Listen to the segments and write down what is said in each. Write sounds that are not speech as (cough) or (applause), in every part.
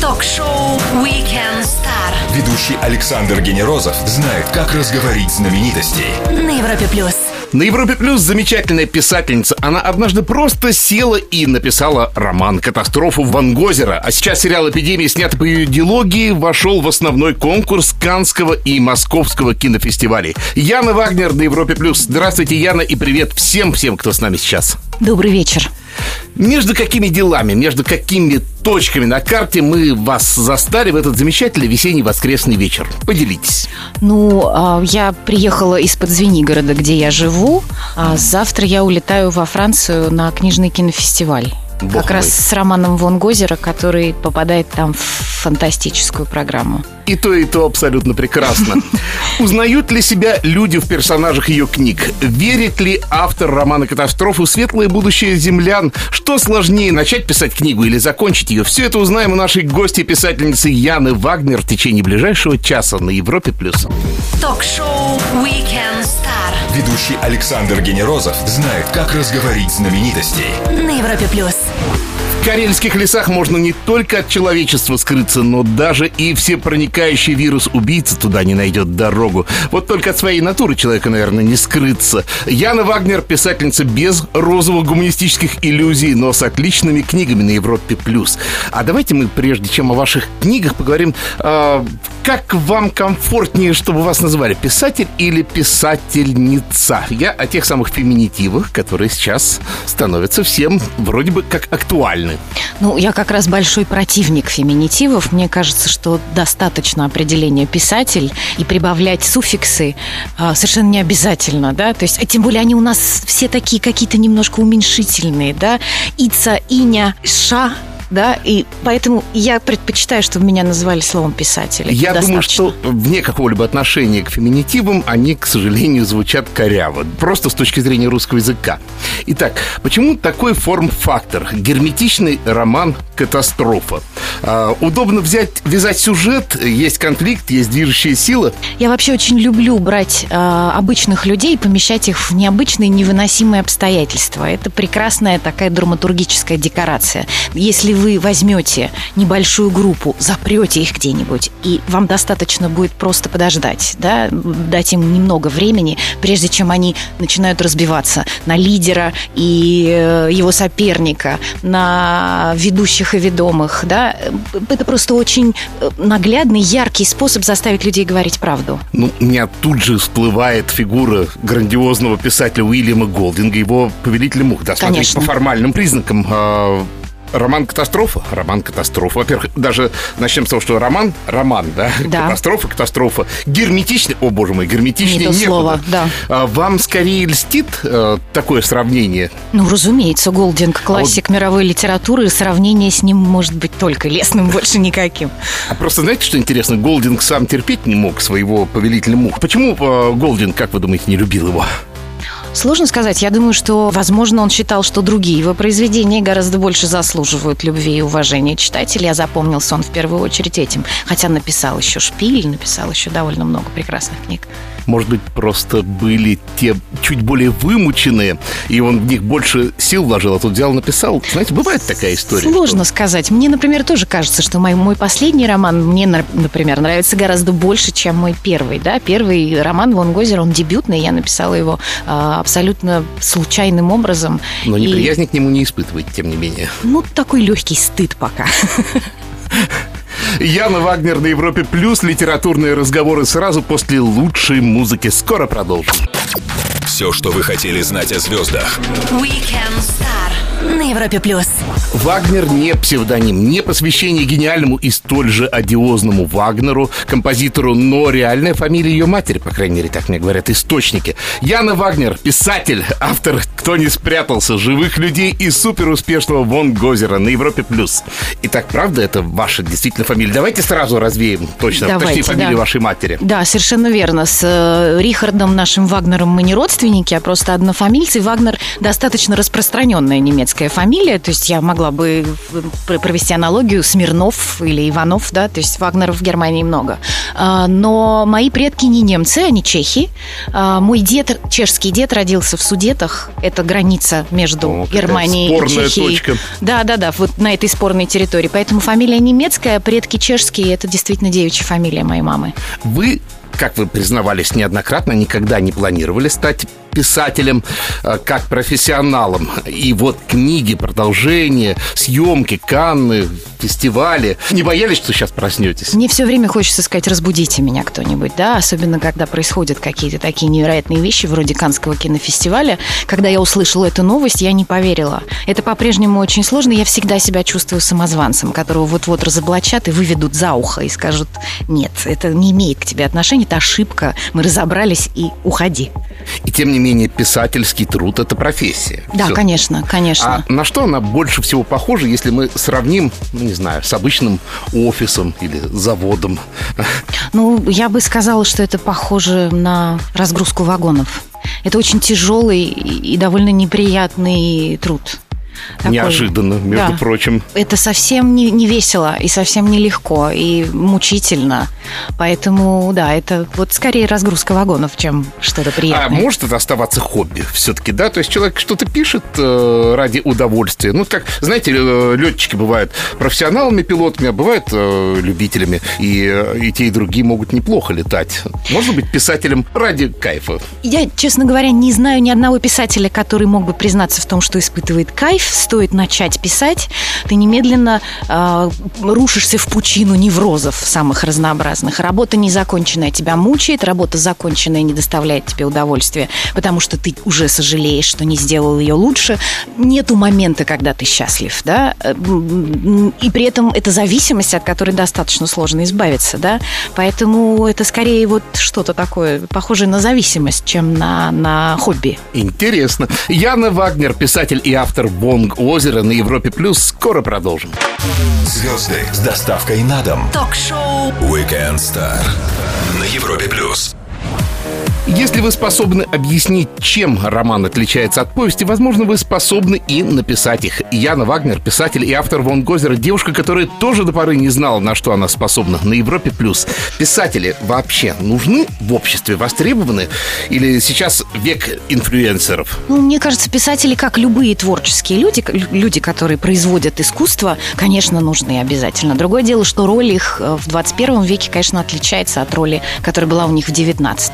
Ток-шоу Weekend Star Ведущий Александр Генерозов знает, как разговорить знаменитостей. на Европе плюс. На Европе Плюс замечательная писательница. Она однажды просто села и написала роман «Катастрофу Ван Гозера». А сейчас сериал «Эпидемия», снятый по ее диалогии, вошел в основной конкурс Канского и Московского кинофестивалей. Яна Вагнер на Европе Плюс. Здравствуйте, Яна, и привет всем-всем, кто с нами сейчас. Добрый вечер. Между какими делами, между какими точками на карте мы вас застали в этот замечательный весенний воскресный вечер? Поделитесь. Ну, а, я приехала из-под Звенигорода, где я живу. А завтра я улетаю во Францию на книжный кинофестиваль. Бог как мой. раз с романом Вон Гозера, который попадает там в фантастическую программу. И то, и то абсолютно прекрасно. (laughs) Узнают ли себя люди в персонажах ее книг? Верит ли автор романа «Катастрофу» в светлое будущее землян? Что сложнее, начать писать книгу или закончить ее? Все это узнаем у нашей гости писательницы Яны Вагнер в течение ближайшего часа на Европе+. плюс. Ток-шоу Weekend Star Ведущий Александр Генерозов знает, как разговорить знаменитостей. на Европе плюс. Bye. Карельских лесах можно не только от человечества скрыться, но даже и всепроникающий вирус-убийца туда не найдет дорогу. Вот только от своей натуры человека, наверное, не скрыться. Яна Вагнер – писательница без розовых гуманистических иллюзий, но с отличными книгами на Европе+. плюс. А давайте мы, прежде чем о ваших книгах, поговорим, а, как вам комфортнее, чтобы вас называли писатель или писательница? Я о тех самых феминитивах, которые сейчас становятся всем вроде бы как актуальны. Ну, я как раз большой противник феминитивов. Мне кажется, что достаточно определения писатель и прибавлять суффиксы а, совершенно не обязательно, да. То есть, тем более они у нас все такие какие-то немножко уменьшительные, да. Ица, иня, ша, да, и поэтому я предпочитаю, чтобы меня называли словом писатель. Я думаю, достаточно. что вне какого-либо отношения к феминитивам они, к сожалению, звучат коряво. Просто с точки зрения русского языка. Итак, почему такой форм-фактор? Герметичный роман «Катастрофа». А, удобно взять, вязать сюжет, есть конфликт, есть движущая сила. Я вообще очень люблю брать э, обычных людей и помещать их в необычные, невыносимые обстоятельства. Это прекрасная такая драматургическая декорация. Если вы возьмете небольшую группу, запрете их где-нибудь, и вам достаточно будет просто подождать, да, дать им немного времени, прежде чем они начинают разбиваться на лидера и э, его соперника, на ведущих и ведомых, да, это просто очень э, наглядный, яркий способ заставить людей говорить правду. Ну, у меня тут же всплывает фигура грандиозного писателя Уильяма Голдинга, его «Повелитель мух». Да, Конечно. по формальным признакам. А, Роман «Катастрофа». Роман «Катастрофа». Во-первых, даже начнем с того, что роман, роман, да? Да. Катастрофа, катастрофа. Герметичный, о боже мой, герметичнее Не то некуда. слово, да. А Вам скорее льстит э, такое сравнение? Ну, разумеется, Голдинг классик мировой литературы, и сравнение с ним может быть только лестным, (laughs) больше никаким. А просто знаете, что интересно? Голдинг сам терпеть не мог своего повелителя мух. Почему э, Голдинг, как вы думаете, не любил его? Сложно сказать. Я думаю, что, возможно, он считал, что другие его произведения гораздо больше заслуживают любви и уважения читателей. Я запомнился он в первую очередь этим. Хотя написал еще «Шпиль», написал еще довольно много прекрасных книг. Может быть, просто были те чуть более вымученные, и он в них больше сил вложил, а тут взял, написал. Знаете, бывает такая история. Сложно сказать. Мне, например, тоже кажется, что мой, мой последний роман мне, на- например, нравится гораздо больше, чем мой первый. Да? Первый роман Вон Гозер, он дебютный, я написала его а, абсолютно случайным образом. что- Но И, неприязни к нему не испытываете, тем не менее. ну, такой легкий стыд пока. (laughs) Яна Вагнер на Европе Плюс. Литературные разговоры сразу после лучшей музыки. Скоро продолжим. Все, что вы хотели знать о звездах. Weekend Star на Европе плюс. Вагнер не псевдоним, не посвящение гениальному и столь же одиозному Вагнеру, композитору, но реальная фамилия ее матери, по крайней мере, так мне говорят источники. Яна Вагнер, писатель, автор «Кто не спрятался», «Живых людей» и суперуспешного Вон Гозера на Европе+. плюс. Итак, правда, это ваша действительно фамилия? Давайте сразу развеем точно, Давайте, точнее, фамилию да. вашей матери. Да, совершенно верно. С э, Рихардом нашим Вагнером мы не родственники, а просто однофамильцы. Вагнер достаточно распространенная немецкая фамилия, то есть я могла бы э, пр- провести аналогию Смирнов или Иванов, да, то есть Вагнеров в Германии много. А, Но мои предки не немцы, они чехи. А, Мой дед, чешский дед, родился в Судетах. Это граница между О, какая Германией спорная и Чехией. точка. Да, да, да, вот на этой спорной территории. Поэтому фамилия немецкая, предки чешские. Это действительно девичья фамилия моей мамы. Вы, как вы признавались неоднократно, никогда не планировали стать писателем э, как профессионалом. И вот книги, продолжение, съемки, Канны, фестивали. Не боялись, что сейчас проснетесь? Мне все время хочется сказать, разбудите меня кто-нибудь, да, особенно когда происходят какие-то такие невероятные вещи, вроде Канского кинофестиваля. Когда я услышала эту новость, я не поверила. Это по-прежнему очень сложно. Я всегда себя чувствую самозванцем, которого вот-вот разоблачат и выведут за ухо и скажут, нет, это не имеет к тебе отношения, это ошибка, мы разобрались и уходи. И тем не менее, писательский труд – это профессия. Да, Всё. конечно, конечно. А на что она больше всего похожа, если мы сравним, ну, не знаю, с обычным офисом или заводом? Ну, я бы сказала, что это похоже на разгрузку вагонов. Это очень тяжелый и довольно неприятный труд. Такой. Неожиданно, между Да. прочим. Это совсем не, не весело и совсем не легко и мучительно. Поэтому, да, это вот скорее разгрузка вагонов, чем что-то А приятное. может это оставаться хобби все-таки, да? То есть человек что-то пишет э, ради удовольствия. Ну, как, знаете, э, летчики бывают профессионалами, пилотами, а бывают э, любителями. И, э, и те, и другие могут неплохо летать. Можно быть писателем ради кайфа. Я, честно говоря, не знаю ни одного писателя, который мог бы признаться в том, что испытывает кайф. Стоит начать писать, ты немедленно э, рушишься в пучину неврозов самых разнообразных. Работа незаконченная тебя мучает, работа законченная не доставляет тебе удовольствия, потому что ты уже сожалеешь, что не сделал ее лучше. Нету момента, когда ты счастлив, да, и при этом это зависимость, от которой достаточно сложно избавиться, да, поэтому это скорее вот что-то такое похожее на зависимость, чем на, на хобби. Интересно. Яна Вагнер, писатель и автор «Бонг озера» на Европе+. плюс. Скоро продолжим. Звезды с доставкой на дом. Ток-шоу Weekend Star на Европе плюс. Если вы способны объяснить, чем роман отличается от повести, возможно, вы способны и написать их. Яна Вагнер, писатель и автор Вон Гозера, девушка, которая тоже до поры не знала, на что она способна. На Европе плюс. Писатели вообще нужны в обществе, востребованы? Или сейчас век инфлюенсеров? Ну, мне кажется, писатели, как любые творческие люди, люди, которые производят искусство, конечно, нужны обязательно. Другое дело, что роль их э, в 21 веке, конечно, отличается от роли, которая была у них в 19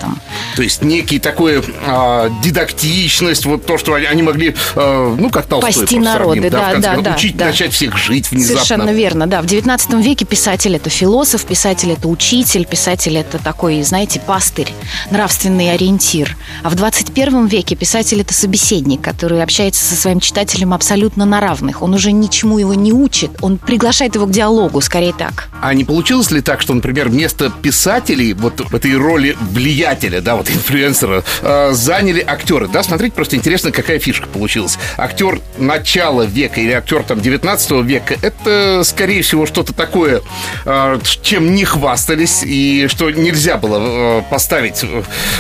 То есть некий такой а, дидактичность, вот то, что они, они могли, а, ну, как Толстой просто народы, сравним, да, да, концов, да, учить, да. начать всех жить внезапно. Совершенно верно, да. В 19 веке писатель это философ, писатель это учитель, писатель это такой, знаете, пастырь, нравственный ориентир. А в 21 веке писатель это собеседник, который общается со своим читателем абсолютно на равных. Он уже ничему его не учит, он приглашает его к диалогу, скорее так. А не получилось ли так, что, например, вместо писателей вот в этой роли влиятеля, да, вот инфлюенсера, э, заняли актеры? Да, смотрите, просто интересно, какая фишка получилась. Актер начала века или актер там 19 века, это, скорее всего, что-то такое, э, чем не хвастались и что нельзя было э, поставить.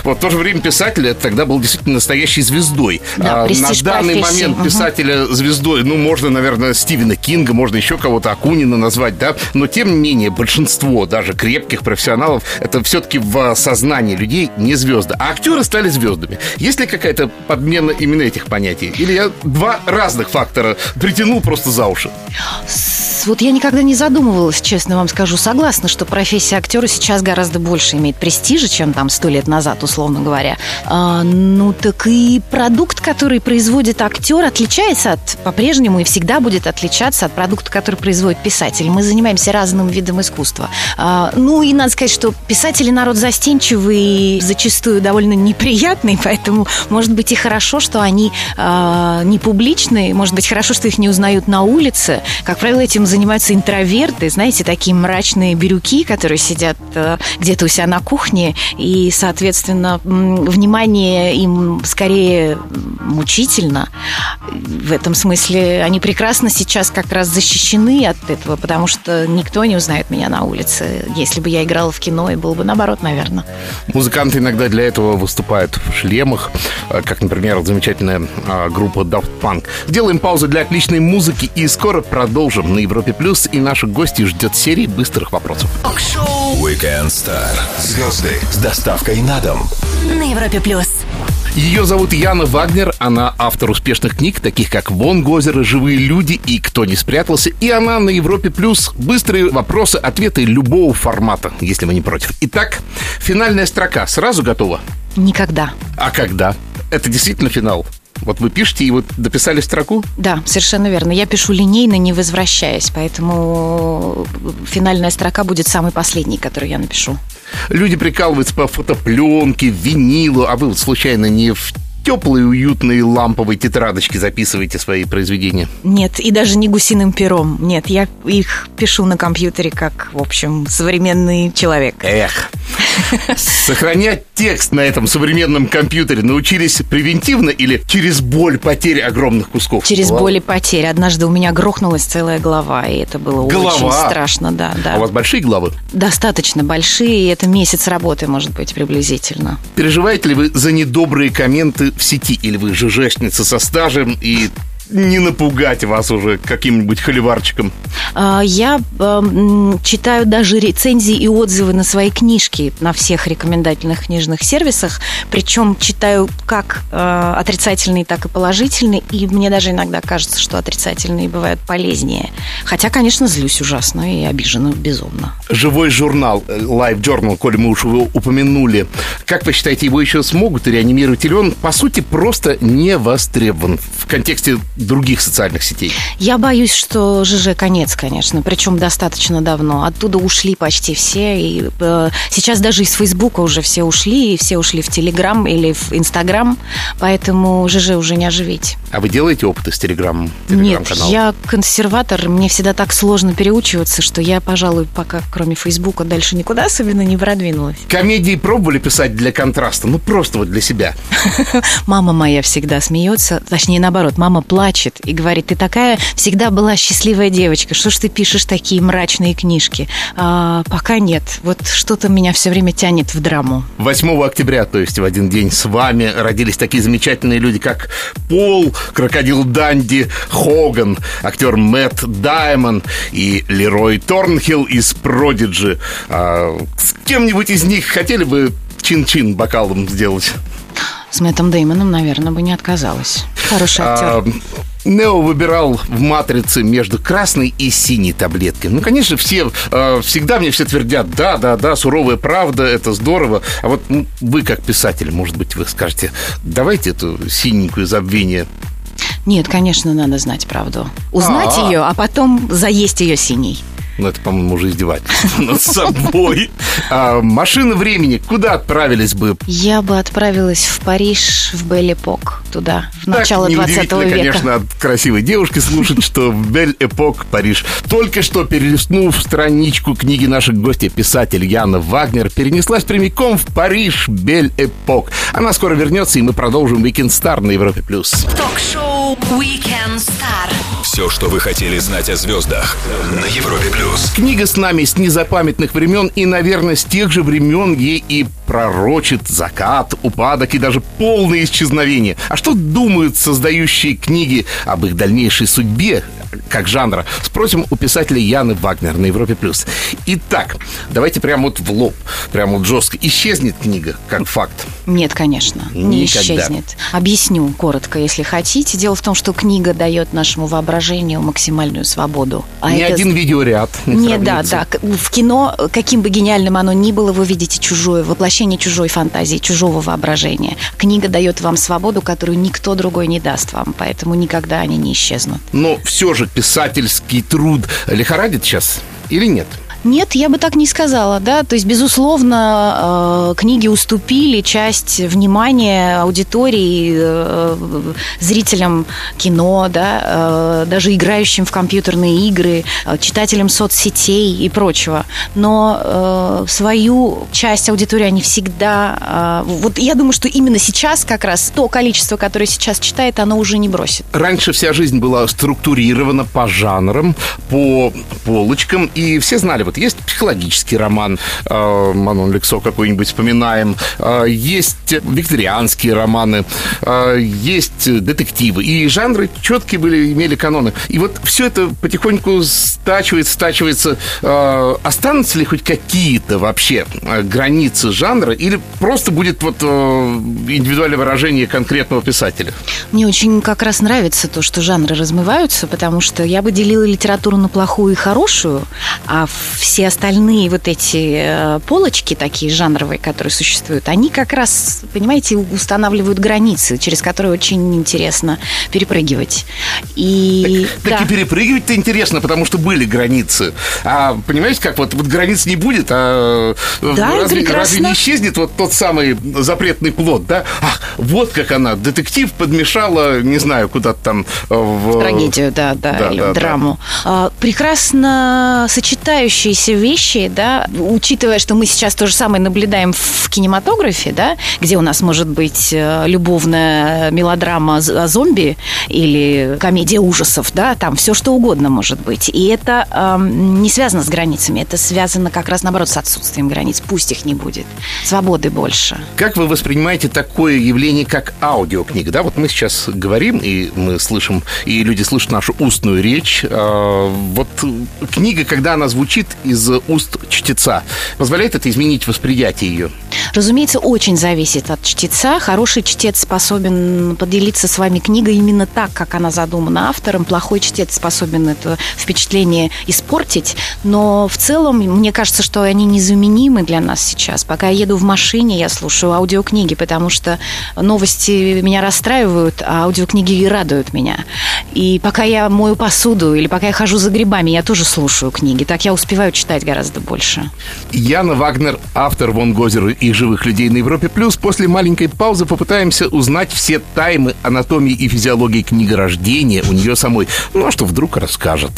Вот в то же время писатель это тогда был действительно настоящей звездой. Да, А на данный профессии. момент писателя звездой, ну, можно, наверное, Стивена Кинга, можно еще кого-то Акунина назвать, да, но тем не менее большинство даже крепких профессионалов это все-таки в сознании людей не звезды, а актеры стали звездами. Есть ли какая-то подмена именно этих понятий? Или я два разных фактора притянул просто за уши? Вот я никогда не задумывалась, честно вам скажу. Согласна, что профессия актера сейчас гораздо больше имеет престижа, чем там сто лет назад, условно говоря. А, ну так и продукт, который производит актер, отличается от по-прежнему и всегда будет отличаться от продукта, который производит писатель. Мы занимаемся разным видом искусства. А, ну и надо сказать, что писатели народ застенчивый зачастую довольно неприятный, (laughs) поэтому может быть и хорошо, что они а, не публичные, может быть хорошо, что их не узнают на улице. Как правило, этим занимаются интроверты, знаете, такие мрачные бирюки, которые сидят э, где-то у себя на кухне, и, соответственно, внимание им скорее мучительно. В этом смысле они прекрасно сейчас как раз защищены от этого, потому что никто не узнает меня на улице. Если бы я играла в кино, и было бы наоборот, наверное. Музыканты иногда для этого выступают в шлемах, э, как, например, замечательная э, группа Daft Punk. Сделаем паузу для отличной музыки и скоро продолжим на Европе Плюс. И наших гостей ждет серия быстрых вопросов. Weekend Star. Звезды с доставкой на дом. На Европе плюс. Ее зовут Яна Вагнер, она автор успешных книг, таких как «Вон Гозера», «Живые люди» и «Кто не спрятался». И она на Европе Плюс. Быстрые вопросы, ответы любого формата, если вы не против. Итак, финальная строка сразу готова? Никогда. А когда? Это действительно финал? Вот вы пишете и вот дописали строку? Да, совершенно верно. Я пишу линейно, не возвращаясь, поэтому финальная строка будет самой последней, которую я напишу. Люди прикалываются по фотопленке, винилу, а вы вот случайно не в теплые, уютные ламповые тетрадочки записываете свои произведения? Нет, и даже не гусиным пером. Нет, я их пишу на компьютере как, в общем, современный человек. Эх, Сохранять текст на этом современном компьютере научились превентивно или через боль потери огромных кусков? Через боль и потери. Однажды у меня грохнулась целая голова, и это было Голова? очень страшно, да, да. А у вас большие головы? Достаточно большие, и это месяц работы, может быть, приблизительно. Переживаете ли вы за недобрые комменты в сети? Или вы ЖЖшница со стажем и не напугать вас уже каким-нибудь холиварчиком? А, я эм, читаю даже рецензии и отзывы на свои книжки на всех рекомендательных книжных сервисах, причем читаю как э, отрицательные, так и положительные, и мне даже иногда кажется, что отрицательные бывают полезнее. Хотя, конечно, злюсь ужасно и обижена безумно. Живой журнал э, Live Journal, коли мы уж его упомянули, как вы считаете, его еще смогут реанимировать? Или он, по сути, просто не востребован в контексте других социальных сетей? Я боюсь, что ЖЖ конец, конечно, причем достаточно давно. Оттуда ушли почти все. И, э, сейчас даже из Фейсбука уже все ушли, и все ушли в Телеграм или в Инстаграм, поэтому ЖЖ уже не оживить. А вы делаете опыты с Телеграмом? Нет, я консерватор, мне всегда так сложно переучиваться, что я, пожалуй, пока кроме Фейсбука дальше никуда особенно не продвинулась. Комедии пробовали писать для контраста? Ну, просто вот для себя. (laughs) Мама моя всегда смеется, точнее, наоборот, мама плачет и говорит, ты такая всегда была счастливая девочка, что ж ты пишешь такие мрачные книжки? А, пока нет, вот что-то меня все время тянет в драму. 8 октября, то есть в один день с вами родились такие замечательные люди, как Пол, Крокодил Данди, Хоган, актер Мэтт Даймон и Лерой Торнхилл из Продиджи. А, с кем-нибудь из них хотели бы чин-чин бокалом сделать? С Мэттом Деймоном, наверное, бы не отказалась. Хороший актер. А, Нео выбирал в матрице между красной и синей таблеткой. Ну, конечно, все э, всегда мне все твердят, да, да, да, суровая правда, это здорово. А вот ну, вы как писатель, может быть, вы скажете, давайте эту синенькую забвение. Нет, конечно, надо знать правду. Узнать А-а. ее, а потом заесть ее синей. Ну, это, по-моему, уже издевательство (laughs) над собой. А, машина времени. Куда отправились бы? Я бы отправилась в Париж, в Бель-Эпок, туда, в начало так 20 неудивительно, века. конечно, от красивой девушки слушать, что в Бель-Эпок, Париж. Только что перелистнув страничку книги наших гостей, писатель Яна Вагнер перенеслась прямиком в Париж, Бель-Эпок. Она скоро вернется, и мы продолжим Weekend Star на Европе+. плюс. Ток-шоу Weekend Star. Все, что вы хотели знать о звездах на Европе плюс. Книга с нами с незапамятных времен, и, наверное, с тех же времен ей и пророчит закат, упадок и даже полное исчезновение. А что думают создающие книги об их дальнейшей судьбе, как жанра? Спросим у писателя Яны Вагнер на Европе+. плюс. Итак, давайте прямо вот в лоб, прямо вот жестко. Исчезнет книга, как факт? Нет, конечно, не Никогда. исчезнет. Объясню коротко, если хотите. Дело в том, что книга дает нашему воображению максимальную свободу. А Ни это- один видеоряд не Нет, да, сравнится. да. В кино, каким бы гениальным оно ни было, вы видите чужое воплощение чужой фантазии, чужого воображения. Книга дает вам свободу, которую никто другой не даст вам, поэтому никогда они не исчезнут. Но все же писательский труд лихорадит сейчас или нет? Нет, я бы так не сказала, да. То есть, безусловно, э, книги уступили часть внимания аудитории, э, зрителям кино, да, э, даже играющим в компьютерные игры, читателям соцсетей и прочего. Но свою часть аудитории они всегда... Вот я думаю, что именно сейчас как раз то количество, которое сейчас читает, оно уже не бросит. Раньше вся жизнь была структурирована по жанрам, по полочкам, и все знали, вот Вот есть психологический роман, э, Манон Лексо какой-нибудь вспоминаем, э, есть викторианские романы, э, есть детективы. И жанры четкие были, имели каноны. И вот все это потихоньку стачивается, стачивается. Э, останутся ли хоть какие-то вообще э, границы жанра или просто будет вот э, индивидуальное выражение конкретного писателя? Мне очень как раз нравится то, что жанры размываются, потому что я бы делила литературу на плохую и хорошую, а все остальные вот эти э, полочки такие жанровые, которые существуют, они как раз, понимаете, устанавливают границы, через которые очень интересно перепрыгивать. И, так, да. так и перепрыгивать-то интересно, потому что были границы. А понимаете, как вот, вот границ не будет, а да, разве, разве не исчезнет вот тот самый запретный плод, да? Ах, вот как она, детектив подмешала, не знаю, куда-то там э, в... трагедию, да, да, да или да, в драму. Да. Прекрасно сочетающиеся вещи, да, учитывая, что мы сейчас то же самое наблюдаем в кинематографе, да, где у нас может быть э, любовная мелодрама о зомби или комедия ужасов, да, там все что угодно может быть. И это э, не связано с границами, это связано как раз наоборот с отсутствием границ. Пусть их не будет. Свободы больше. Как вы воспринимаете такое явление, как аудиокнига? Да, вот мы сейчас говорим, и мы слышим, и люди слышат нашу устную речь. Э, вот книга, когда она звучит из уст чтеца, позволяет это изменить восприятие ее? Разумеется, очень зависит от чтеца. Хороший чтец способен поделиться с вами книгой именно так, как она задумана автором. Плохой чтец способен это впечатление испортить. Но в целом, мне кажется, что они незаменимы для нас сейчас. Пока я еду в машине, я слушаю аудиокниги, потому что новости меня расстраивают, а аудиокниги радуют меня. И пока я мою посуду или пока я хожу за грибами, я тоже слушаю книги. Так я успеваю читать гораздо больше. Яна Вагнер, автор Вон Гозера и живых людей на Европе Плюс. После маленькой паузы попытаемся узнать все таймы анатомии и физиологии книгорождения у нее самой. Ну а что вдруг расскажет.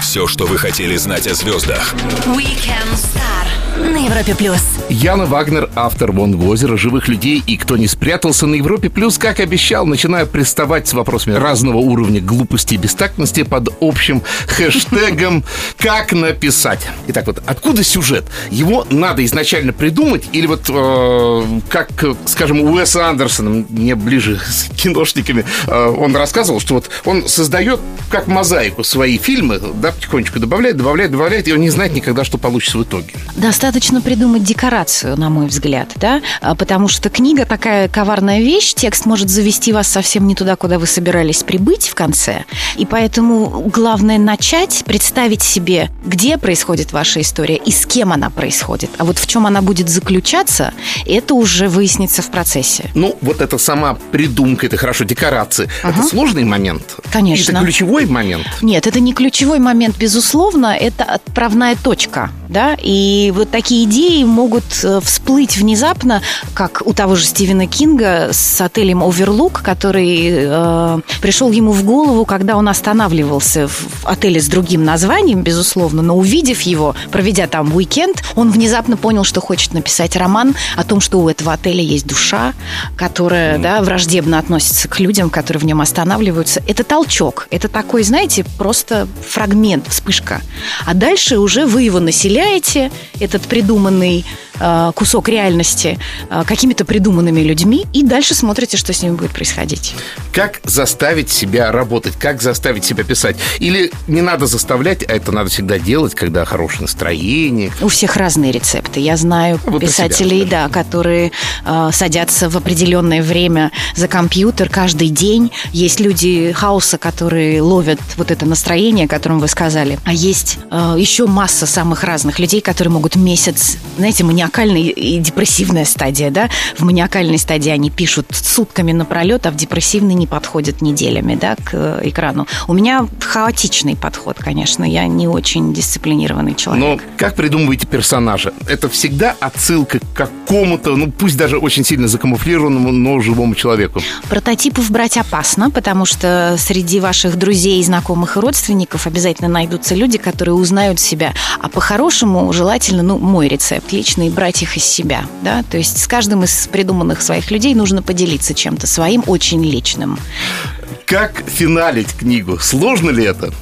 Все, что вы хотели знать о звездах. Weekend Star на Европе Плюс. Яна Вагнер, автор Вон Гозера, живых людей и кто не спрятался на Европе Плюс, как обещал, начинаю приставать с вопросами разного уровня глупости и бестактности под общим хэштегом «Как написать?». Итак, вот откуда сюжет? Его надо изначально придумать или вот э, как, скажем, у Уэса Андерсона, мне ближе с киношниками, э, он рассказывал, что вот он создает как мозаику свои фильмы, да, потихонечку добавляет, добавляет, добавляет, и он не знает никогда, что получится в итоге. Достаточно придумать декорацию, на мой взгляд, да, а, потому что книга такая коварная вещь, текст может завести вас совсем не туда, куда вы собирались прибыть в конце, и поэтому главное начать, представить себе, где происходит ваша история и с кем она происходит, а вот в чем она будет заключаться, это уже выяснится в процессе. Ну, вот это сама придумка, это хорошо, декорации, uh это сложный момент? Конечно. Это ключевой момент? Нет, это не ключевой момент, безусловно, это отправная точка. Да? И вот такие идеи могут э, всплыть внезапно, как у того же Стивена Кинга с отелем Overlook, который э, пришел ему в голову, когда он останавливался в отеле с другим названием, безусловно, но увидев его, проведя там уикенд, он внезапно понял, что хочет написать роман о том, что у этого отеля есть душа, которая да, враждебно относится к людям, которые в нем останавливаются. Это толчок. Это такой, знаете, просто фрагмент вспышка. А дальше уже вы его населяете, этот придуманный кусок реальности, э, какими-то придуманными людьми, и дальше смотрите, что с ними будет происходить. Как заставить себя работать? Как заставить себя писать? Или не надо заставлять, а это надо всегда делать, когда хорошее настроение? У всех разные рецепты. Я знаю вот писателей, себя, да, которые э, садятся в определенное время за компьютер каждый день. Есть люди хаоса, которые ловят вот это настроение, о котором вы сказали. А есть э, еще масса самых разных людей, которые могут месяц, знаете, маниакальная и депрессивная стадия, да? В маниакальной стадии они пишут сутками напролет, а в депрессивной не подходят неделями, да, к э, экрану. У меня хаотичный подход, конечно, я не очень дисциплинированный человек. Но как придумываете персонажа? Это всегда отсылка к какому-то, ну пусть даже очень сильно закамуфлированному, но живому человеку. Прототипов брать опасно, потому что среди ваших друзей, знакомых и родственников обязательно обязательно найдутся люди, которые узнают себя. А по-хорошему желательно, ну, мой рецепт личный, брать их из себя. Да? То есть с каждым из придуманных своих людей нужно поделиться чем-то своим очень личным. Как финалить книгу? Сложно ли это?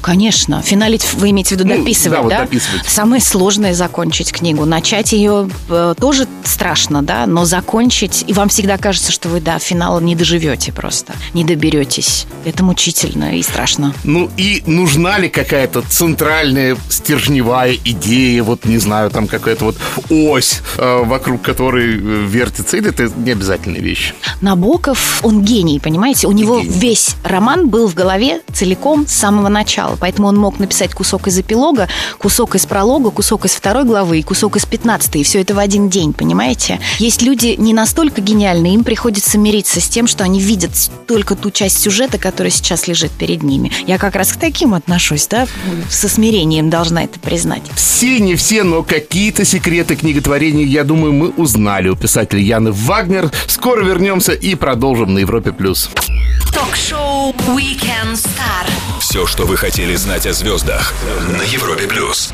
Конечно. Финалить вы имеете в виду Ну, дописывать, да, да? вот дописывать. Самое сложное закончить книгу. Начать ее э, тоже страшно, да, но закончить, и вам всегда кажется, что вы до финала не доживете просто, не доберетесь. Это мучительно и страшно. Ну и нужна ли какая-то центральная стержневая идея, вот не знаю, там какая-то вот ось, э, вокруг которой э, вертится, или это не обязательная вещь? Набоков, он гений, понимаете? У него Гений. весь роман был в голове целиком с самого начала. Поэтому он мог написать кусок из эпилога, кусок из пролога, кусок из второй главы и кусок из пятнадцатой. И все это в один день, понимаете? Есть люди не настолько гениальные, им приходится мириться с тем, что они видят только ту часть сюжета, которая сейчас лежит перед ними. Я как раз к таким отношусь, да? Со смирением должна это признать. Все, не все, но какие-то секреты книготворения, я думаю, мы узнали у писателя Яны Вагнер. Скоро вернемся и продолжим на Европе+. плюс. Ток-шоу Weekend Star. Все, что вы хотели знать о звездах на Европе плюс.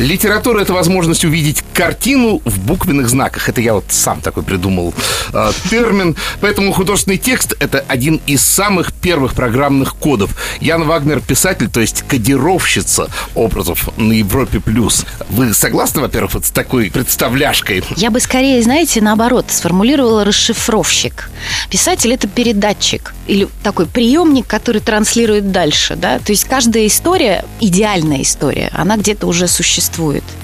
Литература – это возможность увидеть картину в буквенных знаках. Это я вот сам такой придумал э, термин. Поэтому художественный текст – это один из самых первых программных кодов. Ян Вагнер – писатель, то есть кодировщица образов на Европе+. плюс. Вы согласны, во-первых, вот с такой представляшкой? Я бы скорее, знаете, наоборот, сформулировала расшифровщик. Писатель – это передатчик или такой приемник, который транслирует дальше. Да? То есть каждая история, идеальная история, она где-то уже существует существует –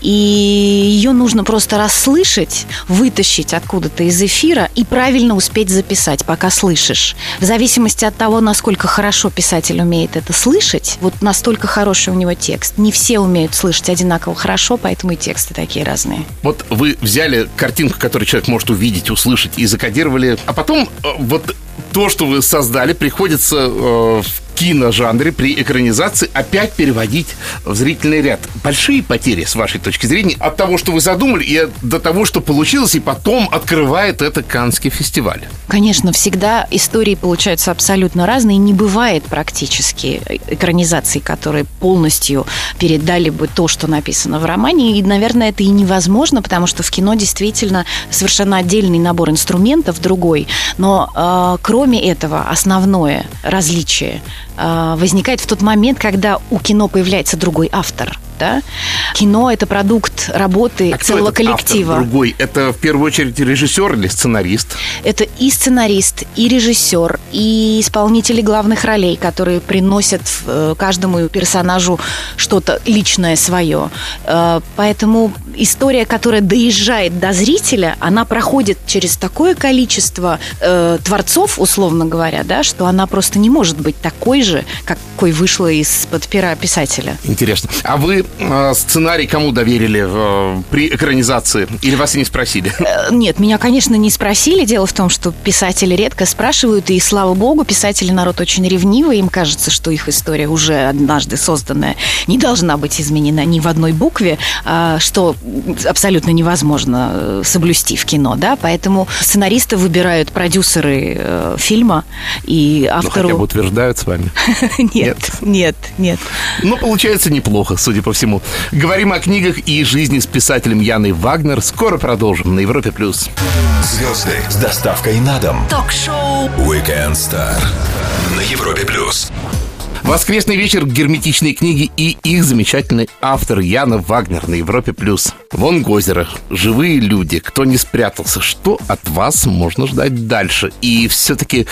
и ее нужно просто расслышать, вытащить откуда-то из эфира и правильно успеть записать, пока слышишь. В зависимости от того, насколько хорошо писатель умеет это слышать, вот настолько хороший у него текст. Не все умеют слышать одинаково хорошо, поэтому и тексты такие разные. Вот вы взяли картинку, которую человек может увидеть, услышать, и закодировали, а потом э, вот то, что вы создали, приходится э, в киножанре при экранизации опять переводить в зрительный ряд. Большие потери, с вашей точки зрения, от того, что вы задумали, и до того, что получилось, и потом открывает это Каннский фестиваль. Конечно, всегда истории получаются абсолютно разные. Не бывает практически экранизаций, которые полностью передали бы то, что написано в романе. И, наверное, это и невозможно, потому что в кино действительно совершенно отдельный набор инструментов, другой. Но э, кроме этого, основное различие э, возникает в тот момент, когда у кино появляется другой автор. Да? Кино – это продукт работы А целого этот автор коллектива. другой? Это в первую очередь режиссер или сценарист? Это и сценарист, и режиссер, и исполнители главных ролей, которые приносят э, каждому персонажу что-то личное свое. Э, Поэтому история, которая доезжает до зрителя, она проходит через такое количество э, творцов, условно говоря, да, что она просто не может быть такой же, какой вышла из-под пера писателя. Интересно. А вы э, сценарий кому доверили э, при экранизации? Или вас и не спросили? Э, Нет, меня, конечно, не спросили. Дело в том, что писатели редко спрашивают, и слава богу, писатели народ очень ревнивый. Им кажется, что их история уже однажды созданная не должна быть изменена ни в одной букве, а, что абсолютно невозможно э, соблюсти в кино, да. Поэтому сценариста выбирают продюсеры э, фильма и Ну, хотя бы автору. утверждают с вами. (laughs) Нет, нет, нет. Ну, получается неплохо, судя по всему. Говорим о книгах и жизни с писателем Яной Вагнер. Скоро продолжим на Европе+. плюс. Звезды с доставкой на дом. Ток-шоу Weekend Star на Европе плюс. Воскресный вечер герметичной книги и их замечательный автор Яна Вагнер на Европе+. плюс. Вон Гозера. Живые люди. Кто не спрятался? Что от вас можно ждать дальше? И все-таки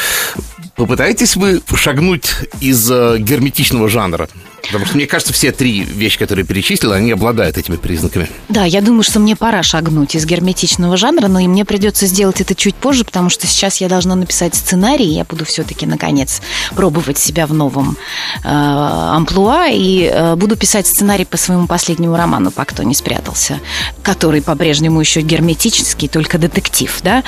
попытаетесь вы шагнуть из э, герметичного жанра? Потому что, мне кажется, все три вещи, которые перечислил, они обладают этими признаками. Да, я думаю, что мне пора шагнуть из герметичного жанра, но и мне придется сделать это чуть позже, потому что сейчас я должна написать сценарий, я буду все-таки, наконец, пробовать себя в новом э, амплуа, и э, буду писать сценарий по своему последнему роману «По кто не спрятался», который по-прежнему еще герметический, только детектив, да.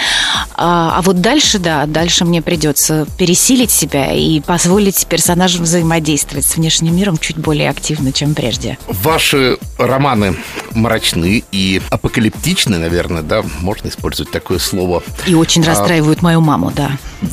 А, а вот дальше, да, дальше мне придется пересилить себя и позволить персонажам взаимодействовать с внешним миром чуть более активно, чем прежде. Ваши романы мрачны и апокалиптичны, наверное, да, можно использовать такое слово. И очень А- расстраивают мою маму, да. (laughs)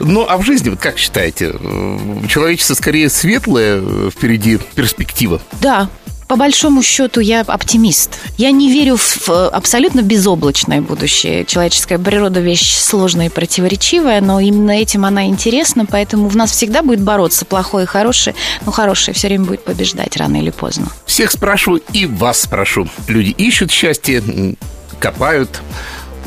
Ну, а в жизни, вот как считаете, э, человечество скорее светлое, э, впереди перспектива? Да, По большому счету я оптимист. Я не верю в абсолютно безоблачное будущее. Человеческая природа вещь сложная и противоречивая, но именно этим она интересна, поэтому в нас всегда будет бороться плохое и хорошее, но хорошее все время будет побеждать рано или поздно. Всех спрашиваю и вас спрошу. Люди ищут счастье, копают,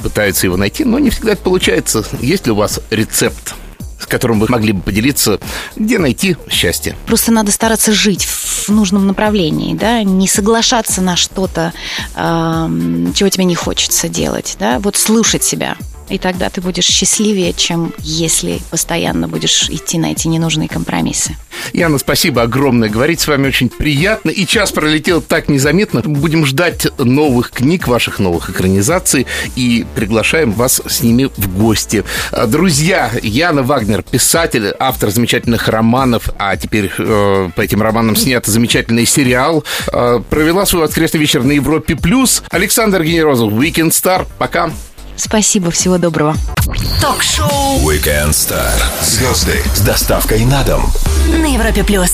пытаются его найти, но не всегда это получается. Есть ли у вас рецепт? С которым вы могли бы поделиться, где найти счастье? Просто надо стараться жить в нужном направлении, да, не соглашаться на что-то, э, чего тебе не хочется делать, да, вот слушать себя, и тогда ты будешь счастливее, чем если постоянно будешь идти на эти ненужные компромиссы. Яна, спасибо огромное. Говорить с вами очень приятно. И час пролетел так незаметно. Будем ждать новых книг, ваших новых экранизаций. И приглашаем вас с ними в гости. Друзья, Яна Вагнер, писатель, автор замечательных романов, а теперь э, по этим романам снят замечательный сериал, э, провела свой воскресный вечер на Европе+. плюс. Александр Генерозов, Weekend Star. Пока. Спасибо, всего доброго. Ток-шоу Weekend Star. Звезды с доставкой на дом. на Европе плюс.